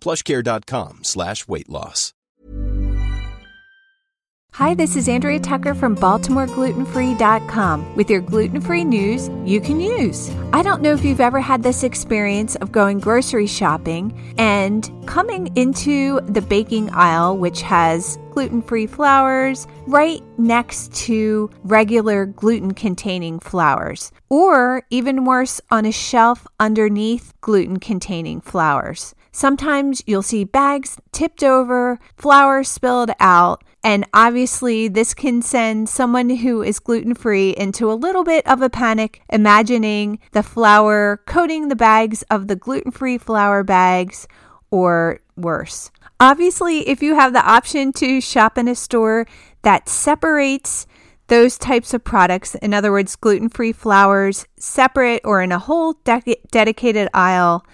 plushcare.com slash weight loss. Hi, this is Andrea Tucker from BaltimoreGlutenFree.com with your gluten free news you can use. I don't know if you've ever had this experience of going grocery shopping and coming into the baking aisle, which has gluten free flours, right next to regular gluten containing flours, or even worse, on a shelf underneath gluten containing flours. Sometimes you'll see bags tipped over, flour spilled out, and obviously, this can send someone who is gluten free into a little bit of a panic, imagining the flour coating the bags of the gluten free flour bags, or worse. Obviously, if you have the option to shop in a store that separates those types of products, in other words, gluten free flours, separate or in a whole de- dedicated aisle,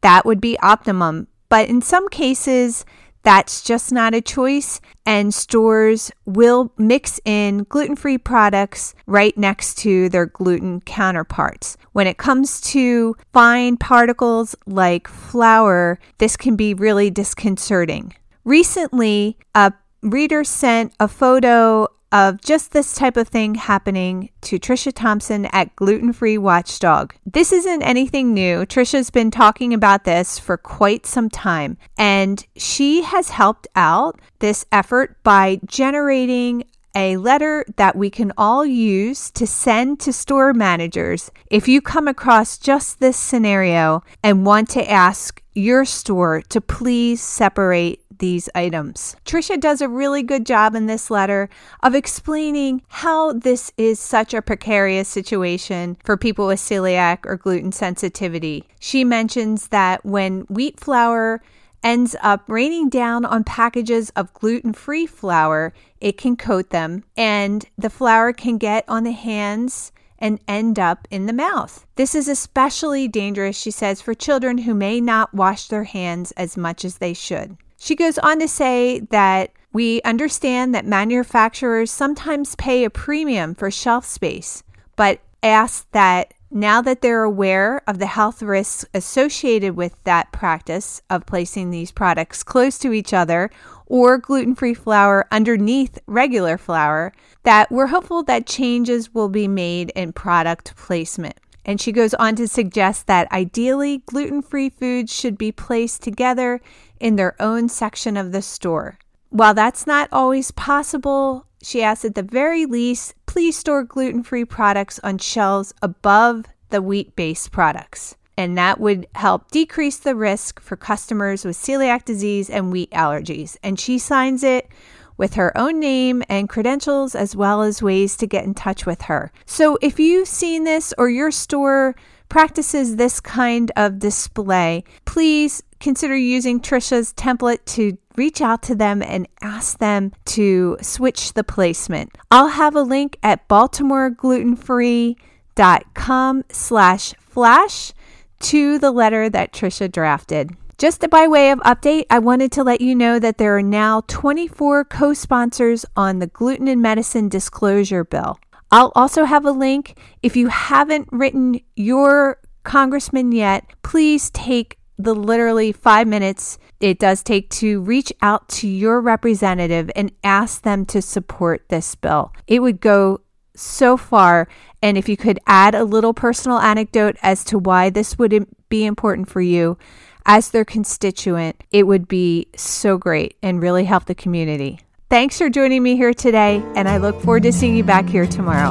that would be optimum. But in some cases, that's just not a choice, and stores will mix in gluten free products right next to their gluten counterparts. When it comes to fine particles like flour, this can be really disconcerting. Recently, a reader sent a photo of just this type of thing happening to Tricia Thompson at Gluten Free Watchdog. This isn't anything new. Tricia's been talking about this for quite some time, and she has helped out this effort by generating a letter that we can all use to send to store managers if you come across just this scenario and want to ask your store to please separate these items. Tricia does a really good job in this letter of explaining how this is such a precarious situation for people with celiac or gluten sensitivity. She mentions that when wheat flour ends up raining down on packages of gluten free flour, it can coat them, and the flour can get on the hands and end up in the mouth. This is especially dangerous, she says, for children who may not wash their hands as much as they should. She goes on to say that we understand that manufacturers sometimes pay a premium for shelf space, but ask that now that they're aware of the health risks associated with that practice of placing these products close to each other or gluten free flour underneath regular flour, that we're hopeful that changes will be made in product placement. And she goes on to suggest that ideally gluten free foods should be placed together in their own section of the store. While that's not always possible, she asks at the very least, please store gluten free products on shelves above the wheat based products. And that would help decrease the risk for customers with celiac disease and wheat allergies. And she signs it with her own name and credentials, as well as ways to get in touch with her. So if you've seen this or your store practices this kind of display, please consider using Tricia's template to reach out to them and ask them to switch the placement. I'll have a link at baltimoreglutenfree.com slash flash to the letter that Tricia drafted. Just by way of update, I wanted to let you know that there are now 24 co sponsors on the Gluten in Medicine Disclosure Bill. I'll also have a link. If you haven't written your congressman yet, please take the literally five minutes it does take to reach out to your representative and ask them to support this bill. It would go so far. And if you could add a little personal anecdote as to why this would be important for you as their constituent, it would be so great and really help the community. Thanks for joining me here today, and I look forward to seeing you back here tomorrow.